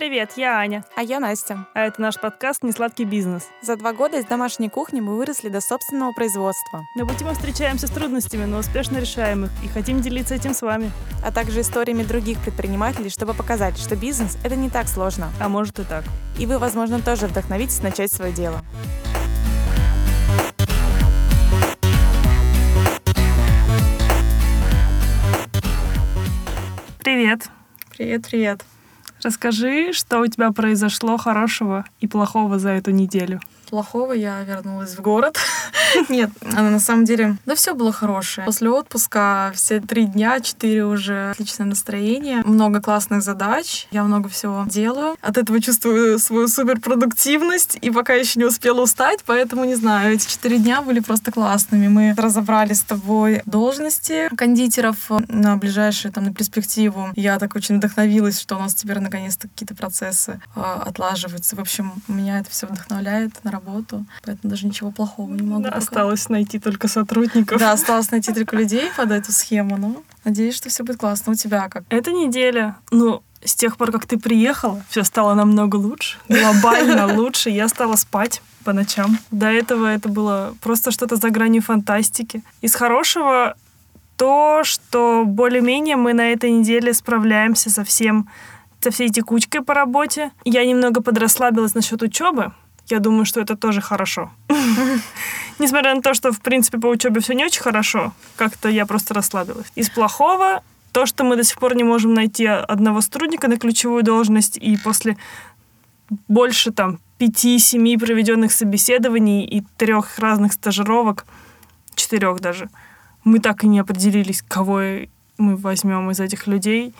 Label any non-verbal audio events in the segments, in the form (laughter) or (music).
Привет, я Аня. А я Настя. А это наш подкаст «Несладкий бизнес». За два года из домашней кухни мы выросли до собственного производства. На пути мы встречаемся с трудностями, но успешно решаем их и хотим делиться этим с вами. А также историями других предпринимателей, чтобы показать, что бизнес — это не так сложно. А может и так. И вы, возможно, тоже вдохновитесь начать свое дело. Привет. Привет, привет. Расскажи, что у тебя произошло хорошего и плохого за эту неделю плохого я вернулась в город. (laughs) Нет, на самом деле, да все было хорошее. После отпуска все три дня, четыре уже отличное настроение, много классных задач, я много всего делаю. От этого чувствую свою суперпродуктивность и пока еще не успела устать, поэтому не знаю, эти четыре дня были просто классными. Мы разобрали с тобой должности кондитеров на ближайшие, там, на перспективу. Я так очень вдохновилась, что у нас теперь наконец-то какие-то процессы э, отлаживаются. В общем, меня это все вдохновляет на работу, поэтому даже ничего плохого не могу. Да, осталось найти только сотрудников. Да, осталось найти только людей под эту схему, но надеюсь, что все будет классно. У тебя как? Эта неделя, ну, с тех пор, как ты приехала, все стало намного лучше, глобально (laughs) лучше. Я стала спать по ночам. До этого это было просто что-то за гранью фантастики. Из хорошего то, что более-менее мы на этой неделе справляемся со всем, со всей текучкой по работе. Я немного подрасслабилась насчет учебы, я думаю, что это тоже хорошо. (laughs) Несмотря на то, что, в принципе, по учебе все не очень хорошо, как-то я просто расслабилась. Из плохого то, что мы до сих пор не можем найти одного сотрудника на ключевую должность, и после больше там пяти-семи проведенных собеседований и трех разных стажировок, четырех даже, мы так и не определились, кого мы возьмем из этих людей.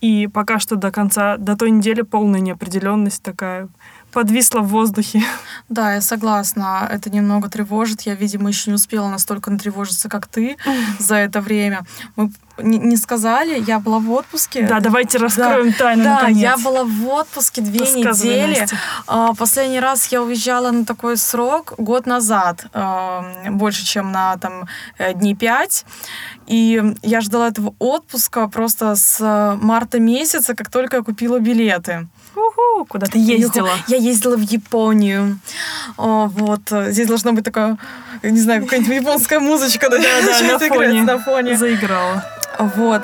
И пока что до конца, до той недели полная неопределенность такая подвисла в воздухе. Да, я согласна. Это немного тревожит. Я, видимо, еще не успела настолько натревожиться, как ты за это время. Мы не, сказали, я была в отпуске. Да, давайте раскроем да, тайну да, наконец. я была в отпуске две недели. Настя. А, последний раз я уезжала на такой срок год назад, а, больше, чем на там э, дни пять. И я ждала этого отпуска просто с марта месяца, как только я купила билеты. Уху, куда ты ездила? Я ездила в Японию. О, вот. Здесь должна быть такая, не знаю, какая-нибудь японская музычка. Да, да, на фоне. на фоне. Заиграла. Вот.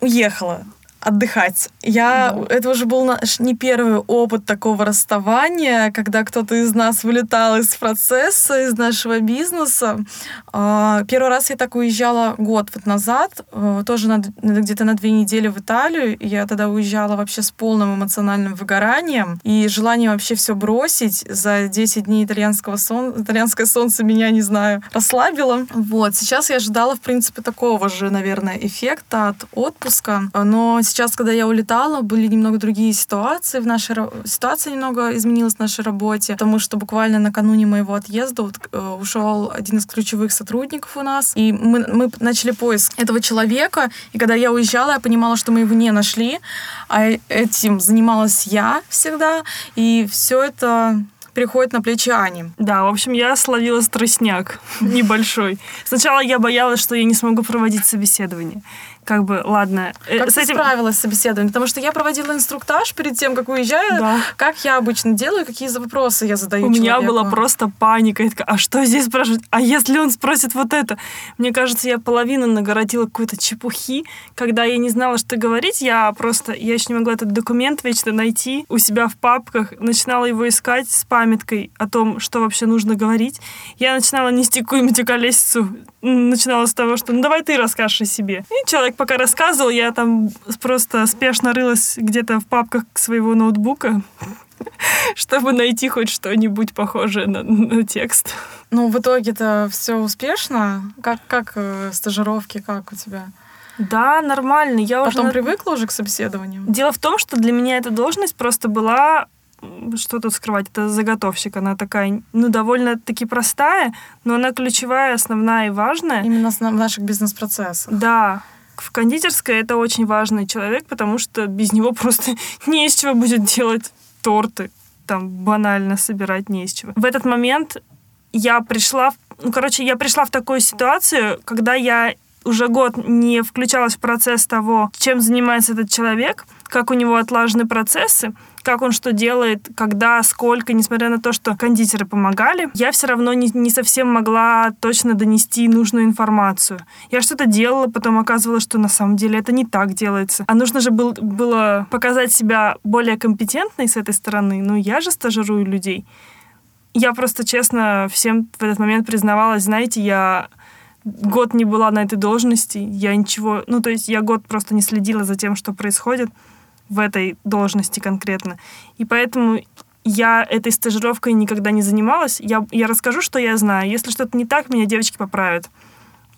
Уехала отдыхать. Я да. это уже был наш не первый опыт такого расставания, когда кто-то из нас вылетал из процесса, из нашего бизнеса. А, первый раз я так уезжала год вот назад, э, тоже на, где-то на две недели в Италию. Я тогда уезжала вообще с полным эмоциональным выгоранием и желанием вообще все бросить. За 10 дней итальянского сон... итальянское солнце меня, не знаю, расслабило. Вот. Сейчас я ожидала, в принципе, такого же, наверное, эффекта от отпуска. Но сейчас, когда я улетала, были немного другие ситуации в нашей ситуация немного изменилась в нашей работе, потому что буквально накануне моего отъезда вот, э, ушел один из ключевых сотрудников у нас, и мы, мы начали поиск этого человека, и когда я уезжала, я понимала, что мы его не нашли, а этим занималась я всегда, и все это переходит на плечи Ани. Да, в общем, я словила страстняк (laughs) небольшой. Сначала я боялась, что я не смогу проводить собеседование как бы, ладно. Э, как с ты этим... справилась с собеседованием? Потому что я проводила инструктаж перед тем, как уезжаю. Да. Как я обычно делаю, какие вопросы я задаю У человеку. меня была просто паника. Я такая, а что здесь спрашивать? А если он спросит вот это? Мне кажется, я половину нагородила какой-то чепухи. Когда я не знала, что говорить, я просто, я еще не могла этот документ вечно найти у себя в папках. Начинала его искать с памяткой о том, что вообще нужно говорить. Я начинала нести какую-нибудь околесицу. Начинала с того, что ну давай ты расскажешь о себе. И человек человек пока рассказывал, я там просто спешно рылась где-то в папках своего ноутбука, (laughs) чтобы найти хоть что-нибудь похожее на, на текст. Ну, в итоге-то все успешно? Как, как э, стажировки, как у тебя? Да, нормально. Я Потом уже... привыкла уже к собеседованию? Дело в том, что для меня эта должность просто была что тут скрывать, это заготовщик, она такая, ну, довольно-таки простая, но она ключевая, основная и важная. Именно в наших бизнес-процессах. Да, в кондитерской это очень важный человек, потому что без него просто (laughs) не из чего будет делать торты. Там банально собирать не из чего. В этот момент я пришла, ну, короче, я пришла в такую ситуацию, когда я уже год не включалась в процесс того, чем занимается этот человек, как у него отлажены процессы, как он что делает, когда, сколько, несмотря на то, что кондитеры помогали, я все равно не, не совсем могла точно донести нужную информацию. Я что-то делала, потом оказывалось, что на самом деле это не так делается. А нужно же был, было показать себя более компетентной с этой стороны. Ну, я же стажирую людей. Я просто честно всем в этот момент признавалась, знаете, я год не была на этой должности, я ничего, ну, то есть я год просто не следила за тем, что происходит в этой должности конкретно. И поэтому я этой стажировкой никогда не занималась. Я, я расскажу, что я знаю. Если что-то не так, меня девочки поправят.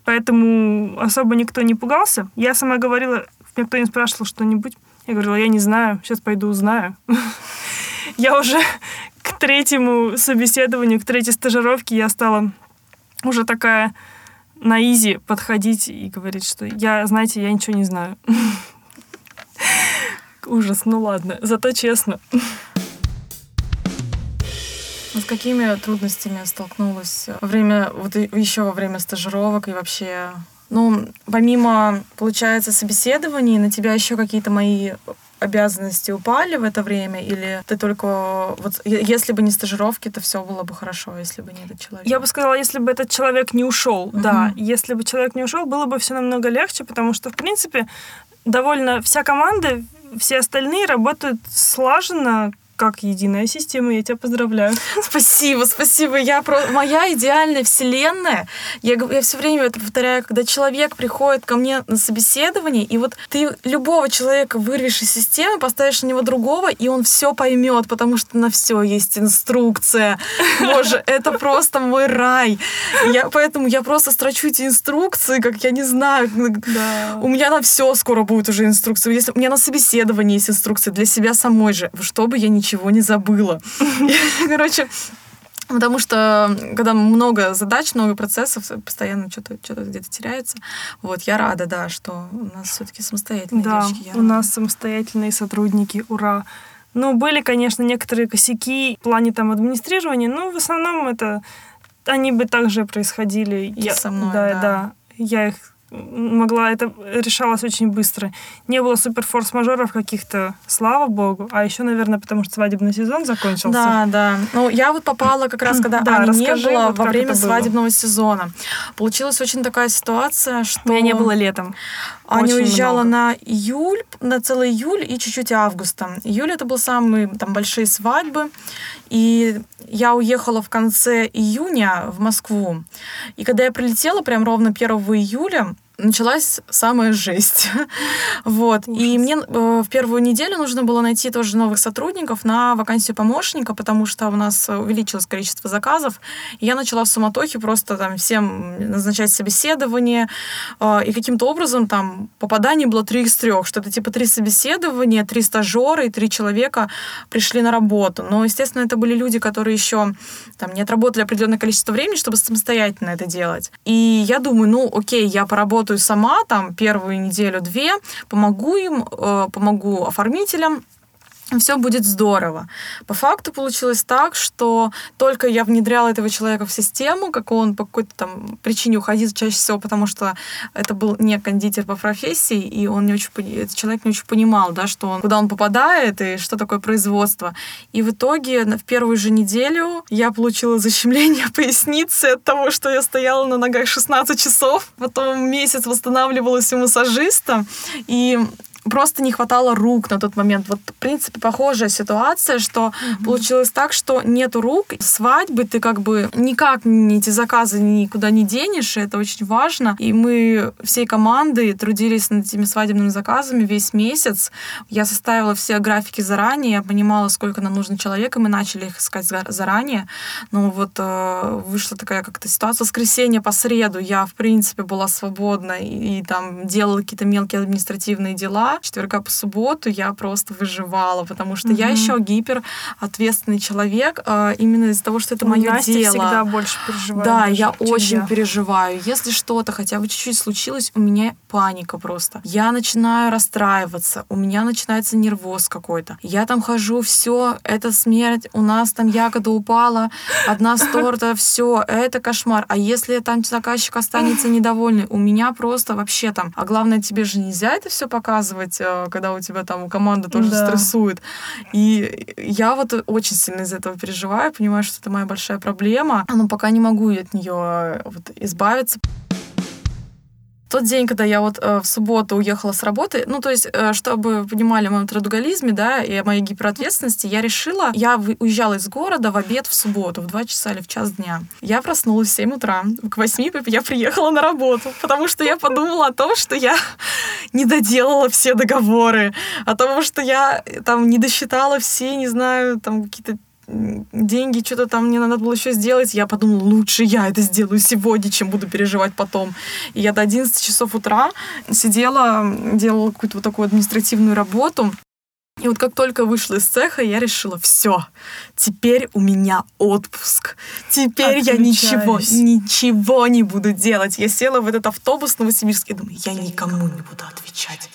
Поэтому особо никто не пугался. Я сама говорила, меня кто не спрашивал что-нибудь. Я говорила, я не знаю, сейчас пойду узнаю. (laughs) Я уже к третьему собеседованию, к третьей стажировке я стала уже такая на изи подходить и говорить, что я, знаете, я ничего не знаю. (laughs) Ужас, ну ладно, зато честно. С какими трудностями столкнулась во время, вот еще во время стажировок и вообще ну, помимо, получается, собеседований, на тебя еще какие-то мои обязанности упали в это время, или ты только вот если бы не стажировки, то все было бы хорошо, если бы не этот человек? Я бы сказала, если бы этот человек не ушел, угу. да, если бы человек не ушел, было бы все намного легче, потому что в принципе довольно вся команда, все остальные работают слаженно, как единая система. Я тебя поздравляю. (laughs) Спасибо, спасибо. Я про... Моя идеальная вселенная. Я, я все время это повторяю, когда человек приходит ко мне на собеседование, и вот ты любого человека вырвешь из системы, поставишь на него другого, и он все поймет, потому что на все есть инструкция. (laughs) Боже, это просто мой рай. Я, поэтому я просто строчу эти инструкции, как я не знаю. Да. У меня на все скоро будет уже инструкция. Если у меня на собеседовании есть инструкция для себя самой же, чтобы я не ничего не забыла. (laughs) Короче, Потому что когда много задач, много процессов, постоянно что-то что где-то теряется. Вот, я рада, да, что у нас все-таки самостоятельные да, девочки. Да, у нас самостоятельные сотрудники, ура. Ну, были, конечно, некоторые косяки в плане там администрирования, но в основном это они бы также происходили. И я, со мной, да, да. да. Я их могла, это решалось очень быстро. Не было супер форс-мажоров каких-то, слава богу. А еще, наверное, потому что свадебный сезон закончился. Да, да. Ну, я вот попала как раз, когда да, Ани не было, вот во время свадебного сезона. Получилась очень такая ситуация, что... Меня не было летом. Аня очень уезжала много. на июль, на целый июль и чуть-чуть августа. Июль это был самые там большие свадьбы. И я уехала в конце июня в Москву. И когда я прилетела, прям ровно 1 июля, началась самая жесть. (laughs) вот. Ужас. И мне э, в первую неделю нужно было найти тоже новых сотрудников на вакансию помощника, потому что у нас увеличилось количество заказов. И я начала в суматохе просто там всем назначать собеседование. Э, и каким-то образом там попаданий было три из трех, что это типа три собеседования, три стажера и три человека пришли на работу. Но, естественно, это были люди, которые еще там не отработали определенное количество времени, чтобы самостоятельно это делать. И я думаю, ну, окей, я поработаю поработаю сама там первую неделю-две, помогу им, э, помогу оформителям, все будет здорово. По факту получилось так, что только я внедряла этого человека в систему, как он по какой-то там причине уходил, чаще всего потому, что это был не кондитер по профессии, и он не очень, этот человек не очень понимал, да, что он, куда он попадает и что такое производство. И в итоге в первую же неделю я получила защемление (laughs) поясницы от того, что я стояла на ногах 16 часов, потом месяц восстанавливалась у массажиста, и просто не хватало рук на тот момент. Вот, в принципе, похожая ситуация, что mm-hmm. получилось так, что нету рук. Свадьбы ты как бы никак эти заказы никуда не денешь, и это очень важно. И мы всей командой трудились над этими свадебными заказами весь месяц. Я составила все графики заранее, я понимала, сколько нам нужно человек, и мы начали их искать заранее. Ну вот э, вышла такая как-то ситуация. Воскресенье по среду я, в принципе, была свободна и, и там делала какие-то мелкие административные дела, четверга, четверга по субботу я просто выживала, потому что я еще гипер ответственный человек, а, именно из-за того, что это мое Настя дело. всегда больше переживает. Да, я очень я. переживаю. Если что-то хотя бы чуть-чуть случилось, у меня паника просто. Я начинаю расстраиваться, у меня начинается нервоз какой-то. Я там хожу, все, это смерть, у нас там ягода упала, одна с торта, (laughs) все, это кошмар. А если там заказчик останется недовольный, у меня просто вообще там... А главное, тебе же нельзя это все показывать, э, когда у тебя там команда тоже Да. стрессует. И я вот очень сильно из этого переживаю, понимаю, что это моя большая проблема, но пока не могу от нее вот избавиться. Тот день, когда я вот э, в субботу уехала с работы, ну, то есть, э, чтобы вы понимали о моем трудоголизме, да, и о моей гиперответственности, я решила, я уезжала из города в обед в субботу, в 2 часа или в час дня. Я проснулась в 7 утра, к 8 я приехала на работу, потому что я подумала о том, что я (laughs) не доделала все договоры, о том, что я э, там не досчитала все, не знаю, там какие-то деньги, что-то там мне надо было еще сделать. Я подумала, лучше я это сделаю сегодня, чем буду переживать потом. И я до 11 часов утра сидела, делала какую-то вот такую административную работу. И вот как только вышла из цеха, я решила, все, теперь у меня отпуск. Теперь я ничего, ничего не буду делать. Я села в этот автобус в Новосибирск и думаю, я никому не буду отвечать.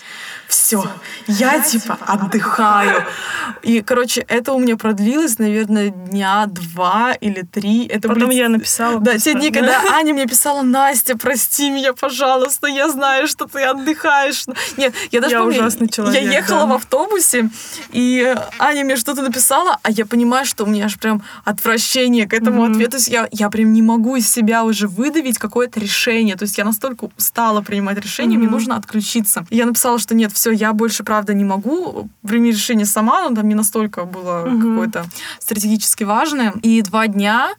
Все, я типа отдыхаю. (laughs) И, короче, это у меня продлилось, наверное, дня два или три. Это Потом были я написала. да, те дни, да. когда Аня мне писала, Настя, прости меня, пожалуйста, я знаю, что ты отдыхаешь. Нет, я даже Я помню, ужасный человек, я ехала да. в автобусе, и Аня мне что-то написала, а я понимаю, что у меня аж прям отвращение к этому Мгм. ответу. То есть я, я прям не могу из себя уже выдавить какое-то решение. То есть я настолько устала принимать решения, мне Мгм. нужно отключиться. И я написала, что нет, все, я больше, правда, не могу принять решение сама, но там не настолько было Мгм. какое-то стратегически важное. И два дня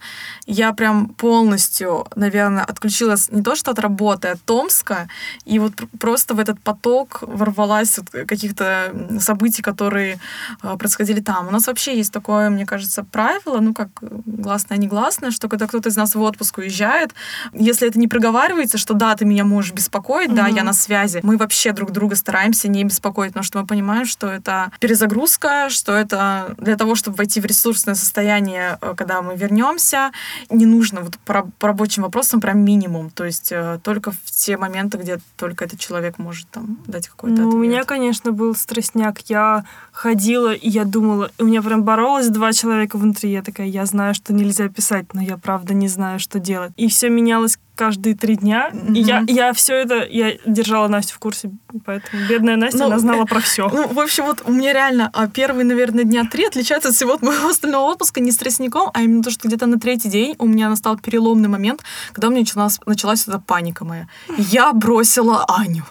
я прям полностью, наверное, отключилась не то что от работы, от Томска, и вот пр- просто в этот поток ворвалась вот каких-то м, событий, которые э, происходили там. У нас вообще есть такое, мне кажется, правило, ну как э, гласное, негласное, что когда кто-то из нас в отпуск уезжает, если это не проговаривается, что да, ты меня можешь беспокоить, да, Мгм. я на связи, мы вообще друг друга стараемся не беспокоить, потому что мы понимаем, что это перезагрузка, что это для того, чтобы войти в ресурсное состояние, э, когда мы вернемся, не нужно вот по, по рабочим вопросам прям минимум, то есть э, только в те моменты, где только этот человек может там дать какой-то Ну, у ответ. меня, конечно, был стрессняк. Я ходила, и я думала, у меня прям боролось два человека внутри. Я такая, я знаю, что нельзя писать, но я правда не знаю, что делать. И все менялось каждые три дня. И я, я все это, я держала Настю в курсе, поэтому бедная Настя, Ну, она знала про все. Ну, в общем, вот у меня реально а, первые, наверное, дня три отличаются от всего от моего остального отпуска не стрессником, а именно то, что где-то на третий день у меня настал переломный момент, когда у меня началась, началась эта паника моя. Я бросила Аню.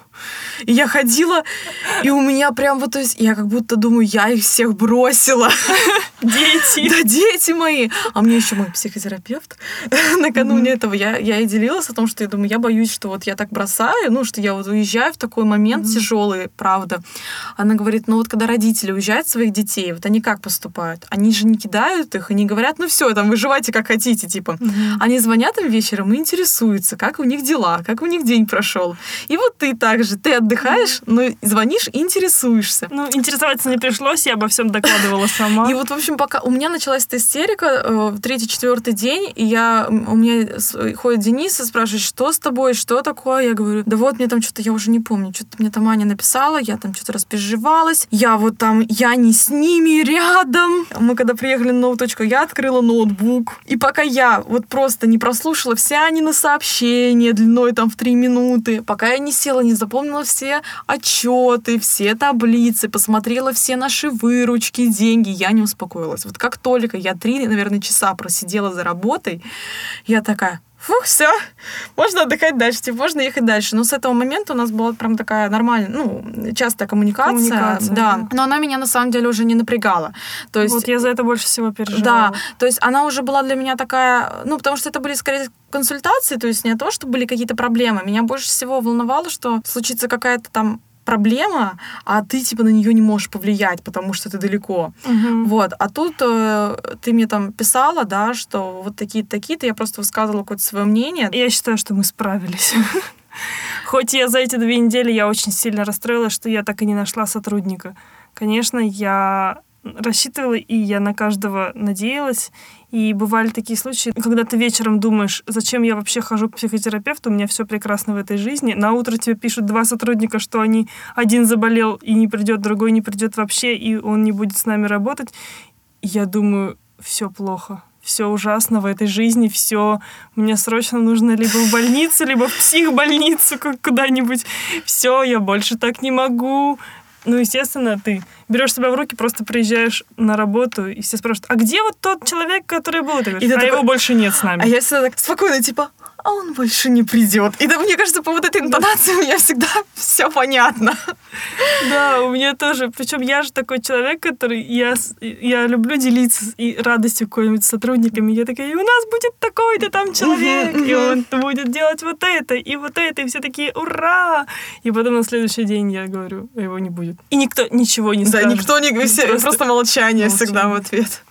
И я ходила, и у меня прям вот, то есть, я как будто думаю, я их всех бросила. Дети. Да, дети мои. А мне еще мой психотерапевт (laughs) накануне этого, я, я и делилась о том, что я думаю, я боюсь, что вот я так бросаю, ну, что я вот уезжаю в такой момент тяжелый, правда. Она говорит, ну вот когда родители уезжают своих детей, вот они как поступают? Они же не кидают их и не говорят, ну все, там, выживайте как хотите, типа. Они звонят им вечером и интересуются, как у них дела, как у них день прошел. И вот ты также, ты отдыхаешь, но звонишь и интересуешься. Ну, интересоваться не пришлось, я обо всем докладывала сама. И вот, в общем, пока у меня началась эта истерика, э, третий, четвертый день, и я, у меня ходит Денис и спрашивает, что с тобой, что такое? Я говорю, да вот мне там что-то, я уже не помню, что-то мне там Аня написала, я там что-то распереживалась, я вот там, я не с ними рядом. Мы когда приехали на новую точку, я открыла ноутбук, и пока я вот просто не прослушала все Анины сообщения длиной там в три минуты, пока я не села, не запомнила все отчеты, все таблицы, посмотрела все наши выручки, деньги, я не успокоилась. Вот как только я три, наверное, часа просидела за работой, я такая, фух, все, можно отдыхать дальше, типа, можно ехать дальше. Но с этого момента у нас была прям такая нормальная, ну, частая коммуникация, Коммуникация, да. да. Но она меня на самом деле уже не напрягала. То есть вот я за это больше всего переживала. да, то есть она уже была для меня такая, ну, потому что это были скорее консультации, то есть не то, что были какие-то проблемы. Меня больше всего волновало, что случится какая-то там проблема, а ты типа на нее не можешь повлиять, потому что ты далеко. Мгм. Вот. А тут э, ты мне там писала, да, что вот такие-то, такие-то, я просто высказывала какое-то свое мнение. Я считаю, что мы справились. (laughs) Хоть я за эти две недели я очень сильно расстроилась, что я так и не нашла сотрудника. Конечно, я рассчитывала, и я на каждого надеялась. И бывали такие случаи, когда ты вечером думаешь, зачем я вообще хожу к психотерапевту, у меня все прекрасно в этой жизни. На утро тебе пишут два сотрудника, что они один заболел и не придет, другой не придет вообще, и он не будет с нами работать. Я думаю, все плохо все ужасно в этой жизни, все, мне срочно нужно либо в больницу, либо в психбольницу куда-нибудь. Все, я больше так не могу. Ну, естественно, ты берешь себя в руки, просто приезжаешь на работу, и все спрашивают, а где вот тот человек, который был? Ты говоришь, и а такой, его больше нет с нами. А я всегда так спокойно, типа, а он больше не придет. И да, мне кажется, по вот этой интонации у меня всегда (laughs) все понятно. Да, у меня тоже. Причем я же такой человек, который я, я люблю делиться и радостью какой-нибудь сотрудниками. Я такая, и у нас будет такой-то там человек, и он будет делать вот это, и вот это, и все такие, ура! И потом на следующий день я говорю, его не будет. И никто ничего не скажет. Да, никто не... Просто, просто молчание, молчание всегда в ответ.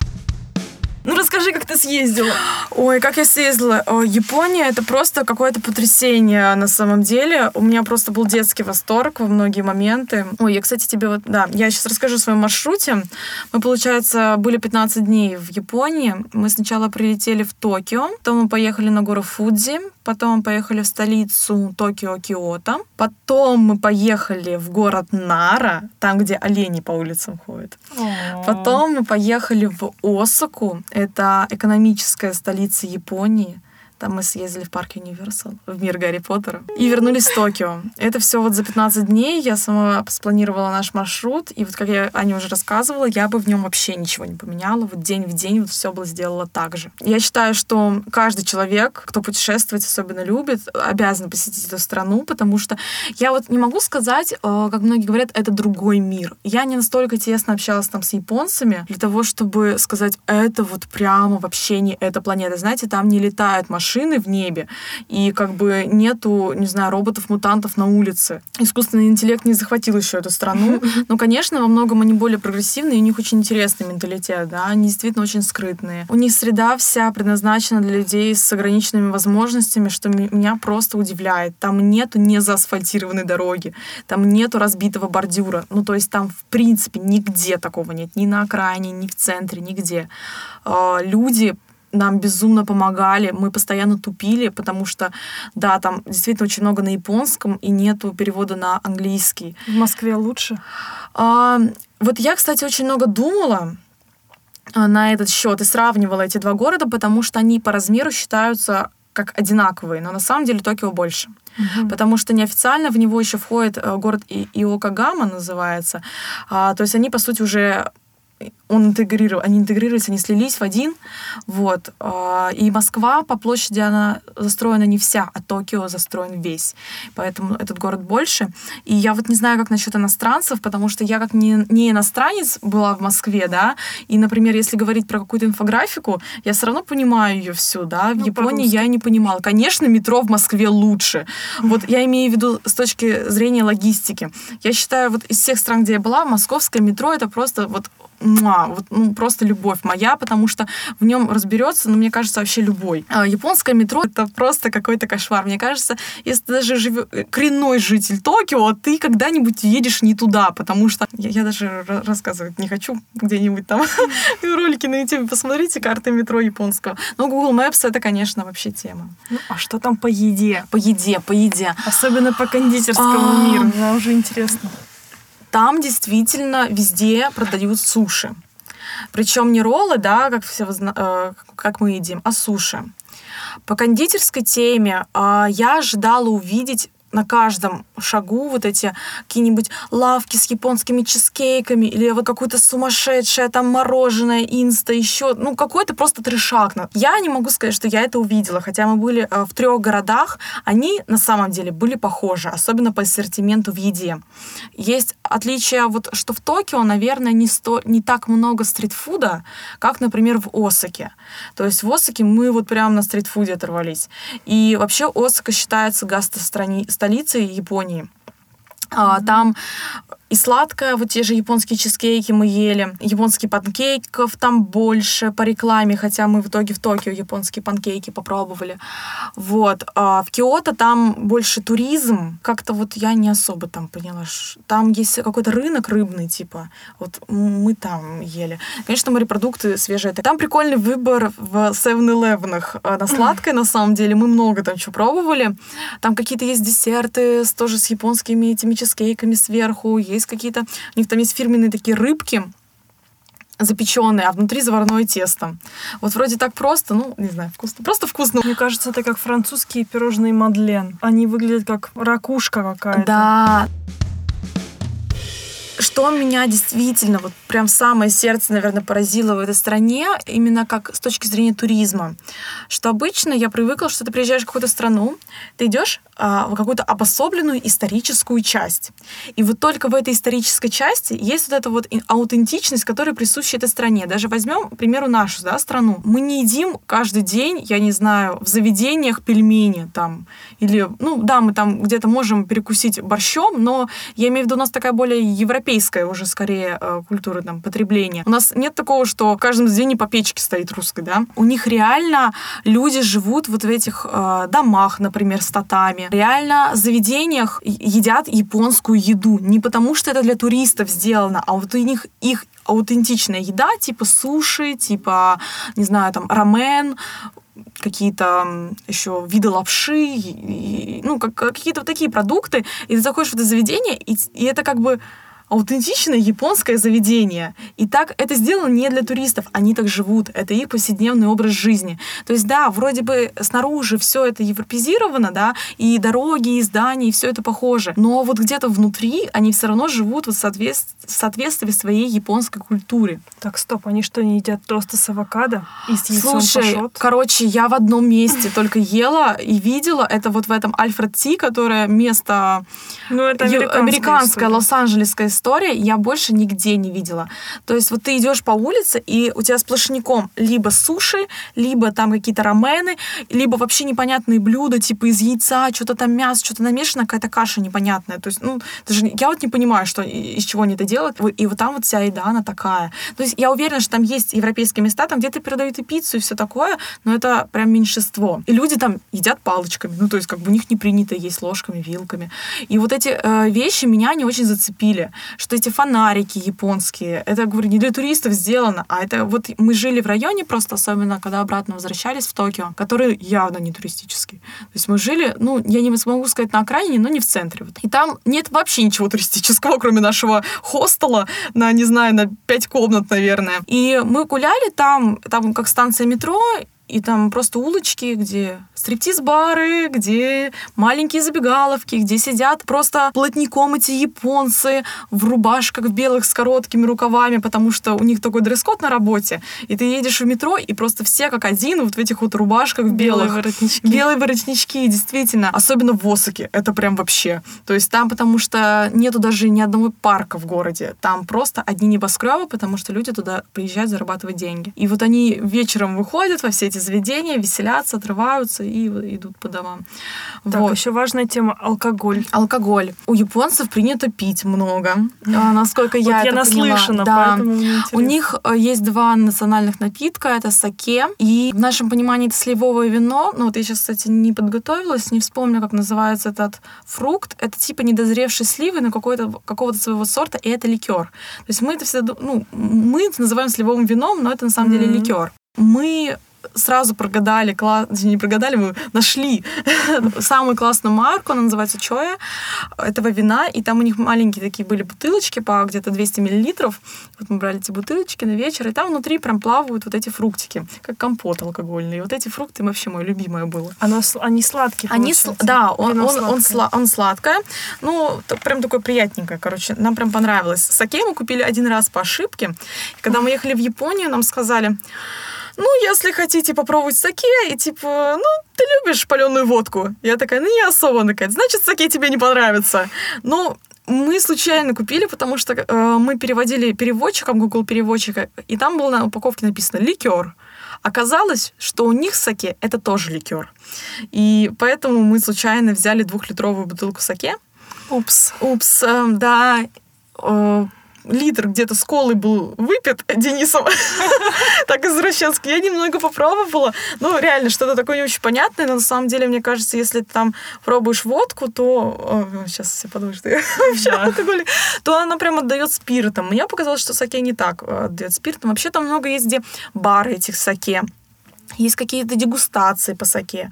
Ну расскажи, как ты съездила. Ой, как я съездила. Япония это просто какое-то потрясение на самом деле. У меня просто был детский восторг во многие моменты. Ой, я, кстати, тебе вот, да, я сейчас расскажу о своем маршруте. Мы, получается, были 15 дней в Японии. Мы сначала прилетели в Токио, потом мы поехали на гору Фудзи, потом поехали в столицу Токио, Киото, потом мы поехали в город Нара, там, где олени по улицам ходят. Потом мы поехали в Осаку, это экономическая столица Японии. Там мы съездили в парк Universal, в мир Гарри Поттера. И вернулись в Токио. Это все вот за 15 дней. Я сама спланировала наш маршрут. И вот как я Аня уже рассказывала, я бы в нем вообще ничего не поменяла. Вот день в день вот все бы сделала так же. Я считаю, что каждый человек, кто путешествовать особенно любит, обязан посетить эту страну, потому что я вот не могу сказать, э, как многие говорят, это другой мир. Я не настолько тесно общалась там с японцами для того, чтобы сказать, это вот прямо вообще не эта планета. Знаете, там не летают машины, машины в небе, и как бы нету, не знаю, роботов-мутантов на улице. Искусственный интеллект не захватил еще эту страну. (laughs) Но, конечно, во многом они более прогрессивные, у них очень интересный менталитет, да, они действительно очень скрытные. У них среда вся предназначена для людей с ограниченными возможностями, что меня просто удивляет. Там нету не заасфальтированной дороги, там нету разбитого бордюра. Ну, то есть там, в принципе, нигде такого нет. Ни на окраине, ни в центре, нигде. А, люди нам безумно помогали, мы постоянно тупили, потому что, да, там действительно очень много на японском и нету перевода на английский. В Москве лучше? А, вот я, кстати, очень много думала а, на этот счет и сравнивала эти два города, потому что они по размеру считаются как одинаковые, но на самом деле Токио больше. Uh-huh. Потому что неофициально в него еще входит э, город Иокагама называется. А, то есть они, по сути, уже он интегрировал, они интегрировались, они слились в один. Вот. А, и Москва по площади, она застроена не вся, а Токио застроен весь. Поэтому этот город больше. И я вот не знаю, как насчет иностранцев, потому что я как не, не иностранец была в Москве, да, и, например, если говорить про какую-то инфографику, я все равно понимаю ее всю, да. В ну, Японии я не понимала. Конечно, метро в Москве лучше. Вот я имею в виду с точки зрения логистики. Я считаю, вот из всех стран, где я была, московское метро это просто вот муа, вот, ну, просто любовь моя, потому что в нем разберется, ну, мне кажется, вообще любой. А японское метро — это просто какой-то кошмар. Мне кажется, если ты даже живешь коренной житель Токио, ты когда-нибудь едешь не туда, потому что я, я даже рассказывать не хочу где-нибудь там (laughs) ролики на YouTube, посмотрите карты метро японского. Но Google Maps — это, конечно, вообще тема. Ну, а что там по еде? По еде, по еде. Особенно по кондитерскому миру. Мне уже интересно. Там действительно везде продают суши. Причем не роллы, да, как все э, как мы едим, а суши. По кондитерской теме э, я ожидала увидеть на каждом шагу вот эти какие-нибудь лавки с японскими чизкейками или вот какое-то сумасшедшее там мороженое, инста, еще, ну, какой-то просто трешак. Я не могу сказать, что я это увидела, хотя мы были э, в трех городах, они на самом деле были похожи, особенно по ассортименту в еде. Есть отличие вот, что в Токио, наверное, не, сто, не так много стритфуда, как, например, в Осаке. То есть в Осаке мы вот прямо на стритфуде оторвались. И вообще Осака считается гастростолицей Японии. Mm-hmm. Там И сладкое, вот те же японские чизкейки мы ели. Японских панкейков там больше по рекламе, хотя мы в итоге в Токио японские панкейки попробовали. Вот. А в Киото там больше туризм. Как-то вот я не особо там поняла. Там есть какой-то рынок рыбный, типа. Вот мы там ели. Конечно, морепродукты свежие. Там прикольный выбор в 7-Eleven а на сладкое, на самом деле. Мы много там чего пробовали. Там какие-то есть десерты тоже с японскими этими чизкейками сверху. Есть какие-то... У них там есть фирменные такие рыбки, запеченные, а внутри заварное тесто. Вот вроде так просто, ну, не знаю, вкусно. Просто вкусно. Мне кажется, это как французские пирожные Мадлен. Они выглядят как ракушка какая-то. Да что меня действительно вот прям самое сердце, наверное, поразило в этой стране, именно как с точки зрения туризма, что обычно я привыкла, что ты приезжаешь в какую-то страну, ты идешь а, в какую-то обособленную историческую часть. И вот только в этой исторической части есть вот эта вот аутентичность, которая присуща этой стране. Даже возьмем, к примеру, нашу да, страну. Мы не едим каждый день, я не знаю, в заведениях пельмени там, или, ну да, мы там где-то можем перекусить борщом, но я имею в виду, у нас такая более европейская уже скорее э, культура там, потребления. У нас нет такого, что в каждом заведении по печке стоит русской, да. У них реально люди живут вот в этих э, домах, например, с татами, реально в заведениях едят японскую еду. Не потому, что это для туристов сделано, а вот у них их аутентичная еда, типа суши, типа, не знаю, там, рамен, какие-то еще виды лапши, и, ну, как, какие-то вот такие продукты, и ты заходишь в это заведение, и, и это как бы аутентичное японское заведение. И так это сделано не для туристов, они так живут, это их повседневный образ жизни. То есть, да, вроде бы снаружи все это европезировано, да, и дороги, и здания, и все это похоже, но вот где-то внутри они все равно живут вот в, соответствии, в соответствии своей японской культуре. Так, стоп, они что, не едят тосты с авокадо и с яйцом Слушай, пашот? короче, я в одном месте только ела и видела, это вот в этом Альфред Ти, которое место ну, это американская, американская лос-анджелесская история я больше нигде не видела. То есть вот ты идешь по улице, и у тебя сплошняком либо суши, либо там какие-то рамены, либо вообще непонятные блюда, типа из яйца, что-то там мясо, что-то намешано, какая-то каша непонятная. То есть, ну, даже я вот не понимаю, что из чего они это делают. И вот там вот вся еда, она такая. То есть я уверена, что там есть европейские места, там где-то передают и пиццу, и все такое, но это прям меньшинство. И люди там едят палочками, ну, то есть как бы у них не принято есть ложками, вилками. И вот эти э, вещи меня не очень зацепили, что эти фонарики японские, это, говорю, не для туристов сделано, а это вот мы жили в районе просто, особенно когда обратно возвращались в Токио, который явно не туристический. То есть мы жили, ну, я не смогу сказать на окраине, но не в центре. Вот. И там нет вообще ничего туристического, (laughs) кроме нашего хостела на, не знаю, на пять комнат, наверное. И мы гуляли там, там как станция метро, и там просто улочки, где стриптиз-бары, где маленькие забегаловки, где сидят просто плотником эти японцы в рубашках в белых с короткими рукавами, потому что у них такой дресс-код на работе. И ты едешь в метро, и просто все как один вот в этих вот рубашках белых. Белые воротнички. Белые воротнички, действительно. Особенно в Осаке. Это прям вообще. То есть там потому что нету даже ни одного парка в городе. Там просто одни небоскребы, потому что люди туда приезжают зарабатывать деньги. И вот они вечером выходят во все эти заведения, веселятся, отрываются и идут по домам. Так, вот. еще важная тема — алкоголь. Алкоголь. У японцев принято пить много, а, (laughs) насколько я вот это я наслышана, да. поэтому У них э, есть два национальных напитка, это саке, и в нашем понимании это сливовое вино, ну вот я сейчас, кстати, не подготовилась, не вспомню, как называется этот фрукт, это типа недозревшие сливы, но какого-то какого своего сорта, и это ликер. То есть мы это всегда, ну, мы это называем сливовым вином, но это на самом mm-hmm. деле ликер. Мы сразу прогадали, класс, не прогадали, мы нашли (laughs) самую классную марку, она называется Чоя, этого вина, и там у них маленькие такие были бутылочки по где-то 200 миллилитров. Вот мы брали эти бутылочки на вечер, и там внутри прям плавают вот эти фруктики, как компот алкогольный. И вот эти фрукты вообще мое любимое было. Оно, они сладкие, Они, да, он, он, он, он, сла, он сладкое. Ну, прям такое приятненькое, короче. Нам прям понравилось. Саке мы купили один раз по ошибке. И когда мы ехали в Японию, нам сказали, ну, если хотите попробовать саке, и типа, ну, ты любишь паленую водку. Я такая, ну, не особо, наконец. Значит, саке тебе не понравится. Ну, мы случайно купили, потому что э, мы переводили переводчиком, Google переводчика, и там было на упаковке написано ликер. Оказалось, что у них саке это тоже ликер. И поэтому мы случайно взяли двухлитровую бутылку саке. Упс. Упс, э, да э, литр где-то с колой был выпит Денисом, (laughs) так извращенски. Я немного попробовала. Ну, реально, что-то такое не очень понятное, но на самом деле, мне кажется, если ты там пробуешь водку, то... сейчас все подумают, что я (laughs) вообще алкоголик. То она прям отдает спиртом. Мне показалось, что саке не так э, отдает спиртом. Вообще там много есть где бары этих саке есть какие-то дегустации по саке.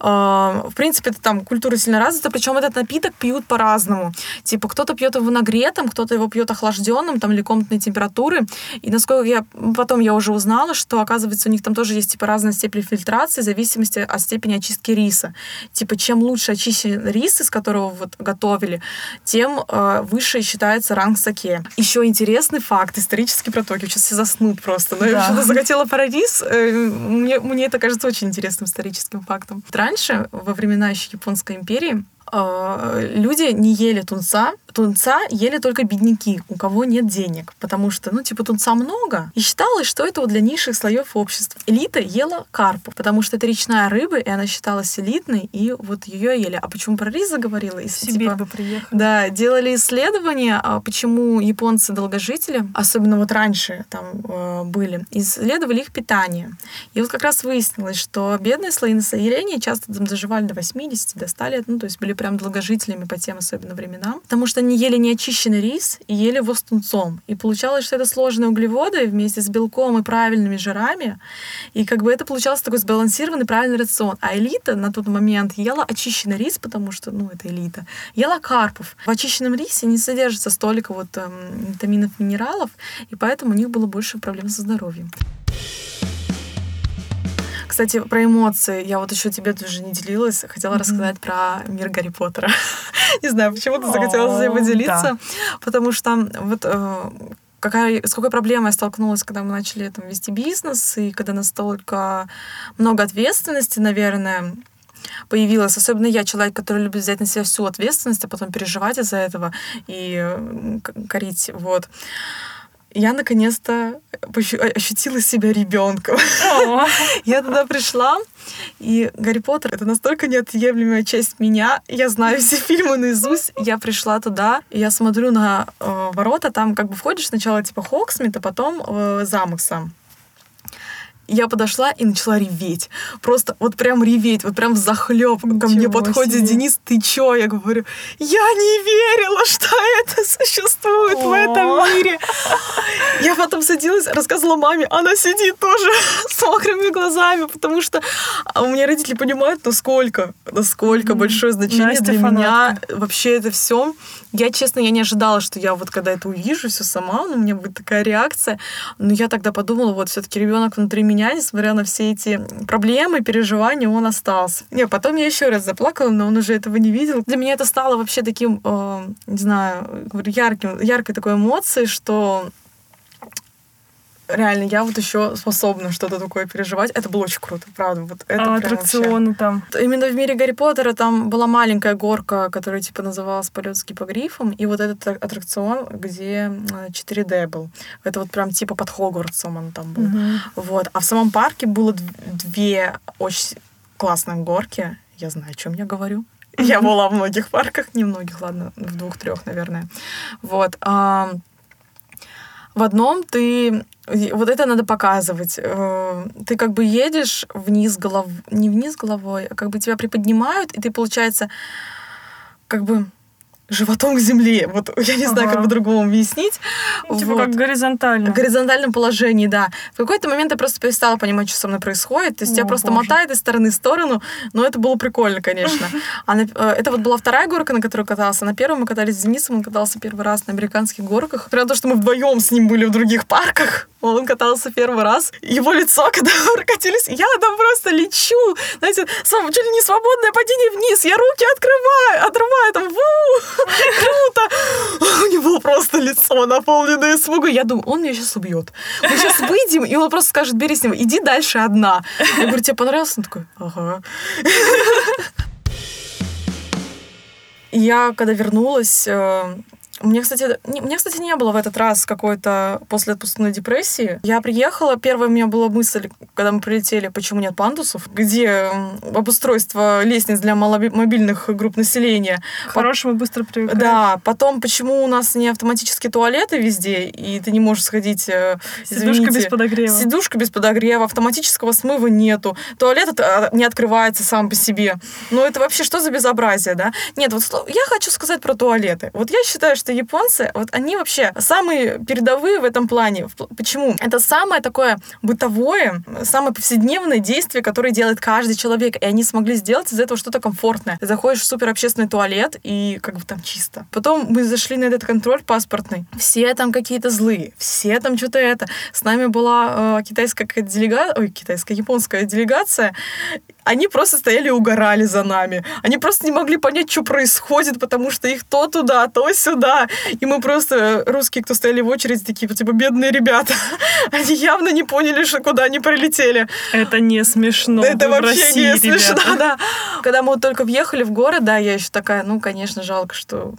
А, в принципе, это там культура сильно развита, причем этот напиток пьют по-разному. Типа, кто-то пьет его нагретым, кто-то его пьет охлажденным, там, или комнатной температуры. И насколько я... Потом я уже узнала, что, оказывается, у них там тоже есть, типа, разная степень фильтрации в зависимости от степени очистки риса. Типа, чем лучше очищен рис, из которого вот готовили, тем э, выше считается ранг саке. Еще интересный факт, исторический про Токио. Сейчас все заснут просто. Но да. я что-то захотела про рис. Э, мне мне это кажется очень интересным историческим фактом. Раньше, во времена еще Японской империи, э, люди не ели тунца, тунца ели только бедняки, у кого нет денег, потому что, ну, типа, тунца много, и считалось, что это вот для низших слоев общества. Элита ела карпу, потому что это речная рыба, и она считалась элитной, и вот ее ели. А почему про рис заговорила? В Сибирь типа, бы приехали. Да, делали исследования, а почему японцы долгожители, особенно вот раньше там э, были, исследовали их питание. И вот как раз выяснилось, что бедные слои населения часто там доживали до 80, до 100 лет, ну, то есть были прям долгожителями по тем особенно временам, потому что они ели неочищенный рис и ели его с тунцом. И получалось, что это сложные углеводы вместе с белком и правильными жирами. И как бы это получался такой сбалансированный правильный рацион. А элита на тот момент ела очищенный рис, потому что, ну, это элита. Ела карпов. В очищенном рисе не содержится столько вот эм, витаминов, минералов, и поэтому у них было больше проблем со здоровьем. Кстати, про эмоции. Я вот еще тебе тоже не делилась. Хотела mm-hmm. рассказать про мир Гарри Поттера. (laughs) не знаю, почему ты захотела с ней поделиться. Потому что вот э, какая, с какой проблемой я столкнулась, когда мы начали там, вести бизнес, и когда настолько много ответственности, наверное, появилась. Особенно я, человек, который любит взять на себя всю ответственность, а потом переживать из-за этого и корить. Вот я наконец-то ощутила себя ребенком. (laughs) Я туда пришла, и Гарри Поттер — это настолько неотъемлемая часть меня. Я знаю все фильмы наизусть. Я пришла туда, и я смотрю на э, ворота, там как бы входишь сначала типа Хоксмит, а потом э, замок сам я подошла и начала реветь. Просто вот прям реветь, вот прям захлеб. Ко мне подходит себе. Денис, ты чё? Я говорю, я не верила, (laughs) что это существует О. в этом мире. Я потом садилась, рассказывала маме, она сидит тоже (laughs) с мокрыми глазами, потому что у меня родители понимают, насколько, насколько mm-hmm. большое значение Настя для фанатка. меня вообще это все. Я, честно, я не ожидала, что я вот когда это увижу все сама, ну, у меня будет такая реакция. Но я тогда подумала, вот все-таки ребенок внутри меня, несмотря на все эти проблемы, переживания, он остался. Не, потом я еще раз заплакала, но он уже этого не видел. Для меня это стало вообще таким, э, не знаю, ярким, яркой такой эмоцией, что реально, я вот еще способна что-то такое переживать. Это было очень круто, правда. Вот это а аттракционы вообще... там? Именно в мире Гарри Поттера там была маленькая горка, которая типа называлась полет с гипогрифом, и вот этот аттракцион, где 4D э, был. Это вот прям типа под Хогвартсом он там был. Угу. Вот. А в самом парке было две очень классные горки. Я знаю, о чем я говорю. Я была в многих парках, не многих, ладно, в двух-трех, наверное. Вот. В одном ты вот это надо показывать. Э, ты как бы едешь вниз головой, не вниз головой, а как бы тебя приподнимают, и ты, получается, как бы животом к земле. Вот (laughs) я не знаю, ага. как по-другому объяснить. Типа вот. как горизонтально. В горизонтальном положении, да. В какой-то момент я просто перестала понимать, что со мной происходит. То есть О, тебя просто боже. мотает из стороны в сторону. Но это было прикольно, конечно. (laughs) А на, э, это вот была вторая горка, на которой катался. На первом мы катались с Денисом, он катался первый раз на американских горках. При том, что мы вдвоем с ним были в других парках. (laughs) Он катался первый раз. Его лицо, когда мы прокатились, я там просто лечу. Знаете, чуть ли не свободное падение вниз. Я руки открываю, отрываю, там, ву, круто. У него просто лицо наполненное испугом. Я думаю, он меня сейчас убьет. Мы сейчас выйдем, и он просто скажет, бери с него, иди дальше одна. Я говорю, тебе понравилось? Он такой, ага. Я, когда вернулась, э, меня, кстати, не, меня, кстати, не было в этот раз какой-то после отпускной депрессии. Я приехала, первая у меня была мысль, когда мы прилетели, почему нет пандусов, где обустройство лестниц для маломобильных групп населения. Хорошему быстро привыкаешь. Да, потом, почему у нас не автоматические туалеты везде, и ты не можешь сходить, э, Сидушка без подогрева. Сидушка без подогрева, автоматического смыва нету, туалет а, не открывается сам по себе. Ну, это вообще что за безобразие, да? Нет, вот я хочу сказать про туалеты. Вот я считаю, что японцы, вот они вообще самые передовые в этом плане. Почему? Это самое такое бытовое, самое повседневное действие, которое делает каждый человек, и они смогли сделать из этого что-то комфортное. Ты заходишь в супер общественный туалет, и как бы там чисто. Потом мы зашли на этот контроль паспортный. Все там какие-то злые, все там что-то это. С нами была э, китайская делегация, ой, китайская, японская делегация, они просто стояли и угорали за нами. Они просто не могли понять, что происходит, потому что их то туда, то сюда. И мы просто, русские, кто стояли в очереди, такие, типа, бедные ребята. (laughs) Они явно не поняли, что куда они прилетели. Это не смешно. Это Вы вообще России, не смешно, ребята. (laughs) да. Когда мы вот только въехали в город, да, я еще такая, ну, конечно, жалко, что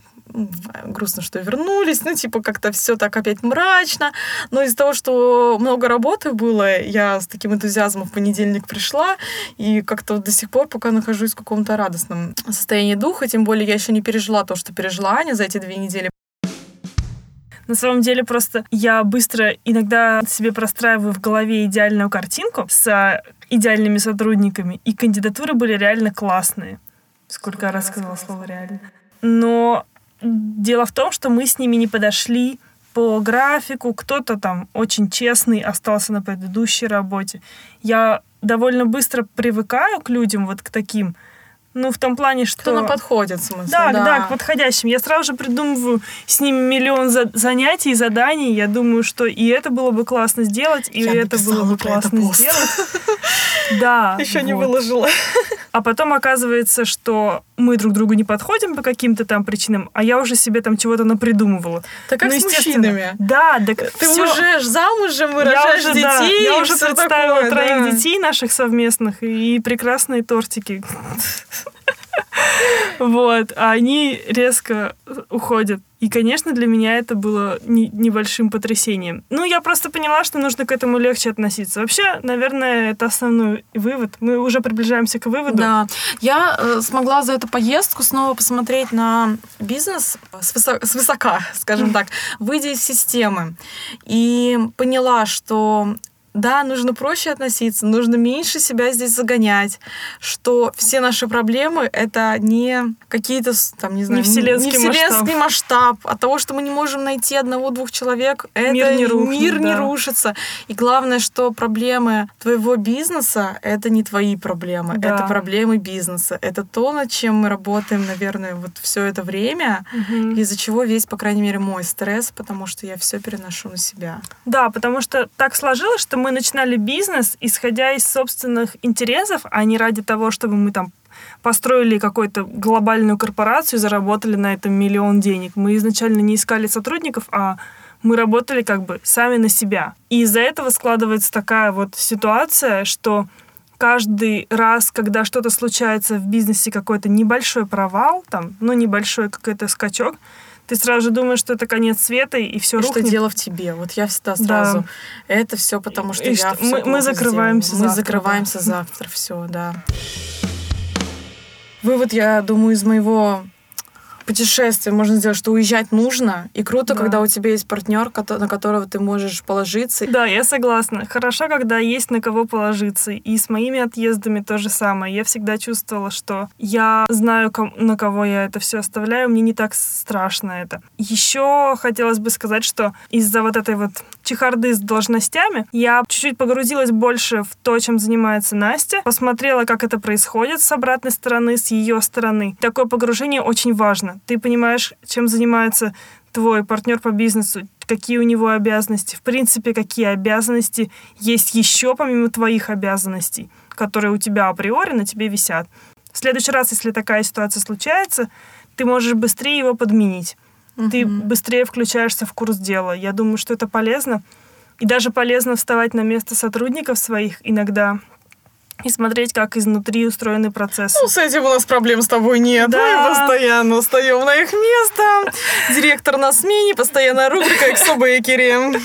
грустно, что вернулись, ну, типа, как-то все так опять мрачно. Но из-за того, что много работы было, я с таким энтузиазмом в понедельник пришла, и как-то до сих пор пока нахожусь в каком-то радостном состоянии духа, тем более я еще не пережила то, что пережила Аня за эти две недели. На самом деле просто я быстро иногда себе простраиваю в голове идеальную картинку с идеальными сотрудниками, и кандидатуры были реально классные. Сколько раз сказала слово реально. Но дело в том, что мы с ними не подошли по графику. Кто-то там очень честный остался на предыдущей работе. Я довольно быстро привыкаю к людям вот к таким. Ну, в том плане, что... Кто нам подходит, в смысле? Да, да, к подходящим. Я сразу же придумываю с ними миллион за- занятий, заданий. Я думаю, что и это было бы классно сделать, и Я это было бы про это классно пост. сделать. (laughs) Да. Еще не выложила. А потом оказывается, что мы друг другу не подходим по каким-то там причинам, а я уже себе там чего-то напридумывала. Так как Ну, с мужчинами? Да, да. Ты всё. уже замужем, я вырожаешь уже, детей, да, я уже представила такое, троих да. детей наших совместных и прекрасные тортики. Вот, а они резко уходят. И, конечно, для меня это было не- небольшим потрясением. Ну, я просто поняла, что нужно к этому легче относиться. Вообще, наверное, это основной вывод. Мы уже приближаемся к выводу. Да, я э, смогла за эту поездку снова посмотреть на бизнес с высо- свысока, скажем так, выйдя из системы. И поняла, что да, нужно проще относиться, нужно меньше себя здесь загонять, что все наши проблемы — это не какие-то, там, не знаю, вселенский не вселенский масштаб. От того, что мы не можем найти одного-двух человек, это Мир не рухнет, мир не да. рушится. И главное, что проблемы твоего бизнеса — это не твои проблемы, Да. это проблемы бизнеса. Это то, над чем мы работаем, наверное, вот все это время, Мгм. из-за чего весь, по крайней мере, мой стресс, потому что я все переношу на себя. Да, потому что так сложилось, что мы начинали бизнес, исходя из собственных интересов, а не ради того, чтобы мы там построили какую-то глобальную корпорацию заработали на этом миллион денег. Мы изначально не искали сотрудников, а мы работали как бы сами на себя. И из-за этого складывается такая вот ситуация, что каждый раз, когда что-то случается в бизнесе, какой-то небольшой провал, там, ну, небольшой какой-то скачок, ты сразу же думаешь, что это конец света, и все И что рухнет. дело в тебе. Вот я всегда Да. сразу. Это все потому, что И я что всё мы- мы закрываемся сделала. Мы завтра, закрываемся завтра. Все, да. Вывод, я думаю, из моего путешествия можно сделать, что уезжать нужно. И круто, Да. когда у тебя есть партнер, на которого ты можешь положиться. Да, я согласна. Хорошо, когда есть на кого положиться. И с моими отъездами то же самое. Я всегда чувствовала, что я знаю, на кого я это все оставляю, мне не так страшно это. Еще хотелось бы сказать, что из-за вот этой вот чехарды с должностями я чуть-чуть погрузилась больше в то, чем занимается Настя. Посмотрела, как это происходит с обратной стороны, с ее стороны. Такое погружение очень важно. Ты понимаешь, чем занимается твой партнер по бизнесу, какие у него обязанности, в принципе, какие обязанности есть еще помимо твоих обязанностей, которые у тебя априори на тебе висят. В следующий раз, если такая ситуация случается, ты можешь быстрее его подменить. Ты Мгм. быстрее включаешься в курс дела. Я думаю, что это полезно. И даже полезно вставать на место сотрудников своих иногда, и смотреть, как изнутри устроены процессы. Ну, с этим у нас проблем с тобой нет. Да. Мы постоянно встаем на их место. Директор на смене, постоянно рубрика «Эксобекери».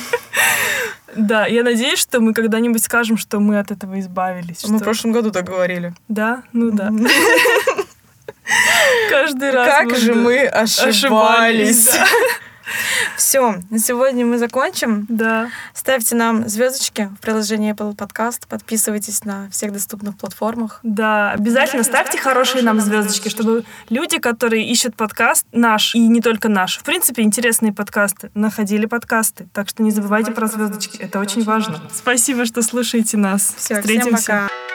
Да, я надеюсь, что мы когда-нибудь скажем, что мы от этого избавились. Мы в что- прошлом году так говорили. Да, ну да. (laughs) Каждый раз. Как же мы ошибались. Все, на сегодня мы закончим. Да. Ставьте нам звездочки в приложении Apple Podcast. Подписывайтесь на всех доступных платформах. Да, обязательно ставьте хорошие нам звездочки, чтобы люди, которые ищут подкаст наш, и не только наш, в принципе, интересные подкасты, находили подкасты. Так что не забывайте про звездочки, это очень важно. Спасибо, что слушаете нас. Все, всем Встретимся. пока.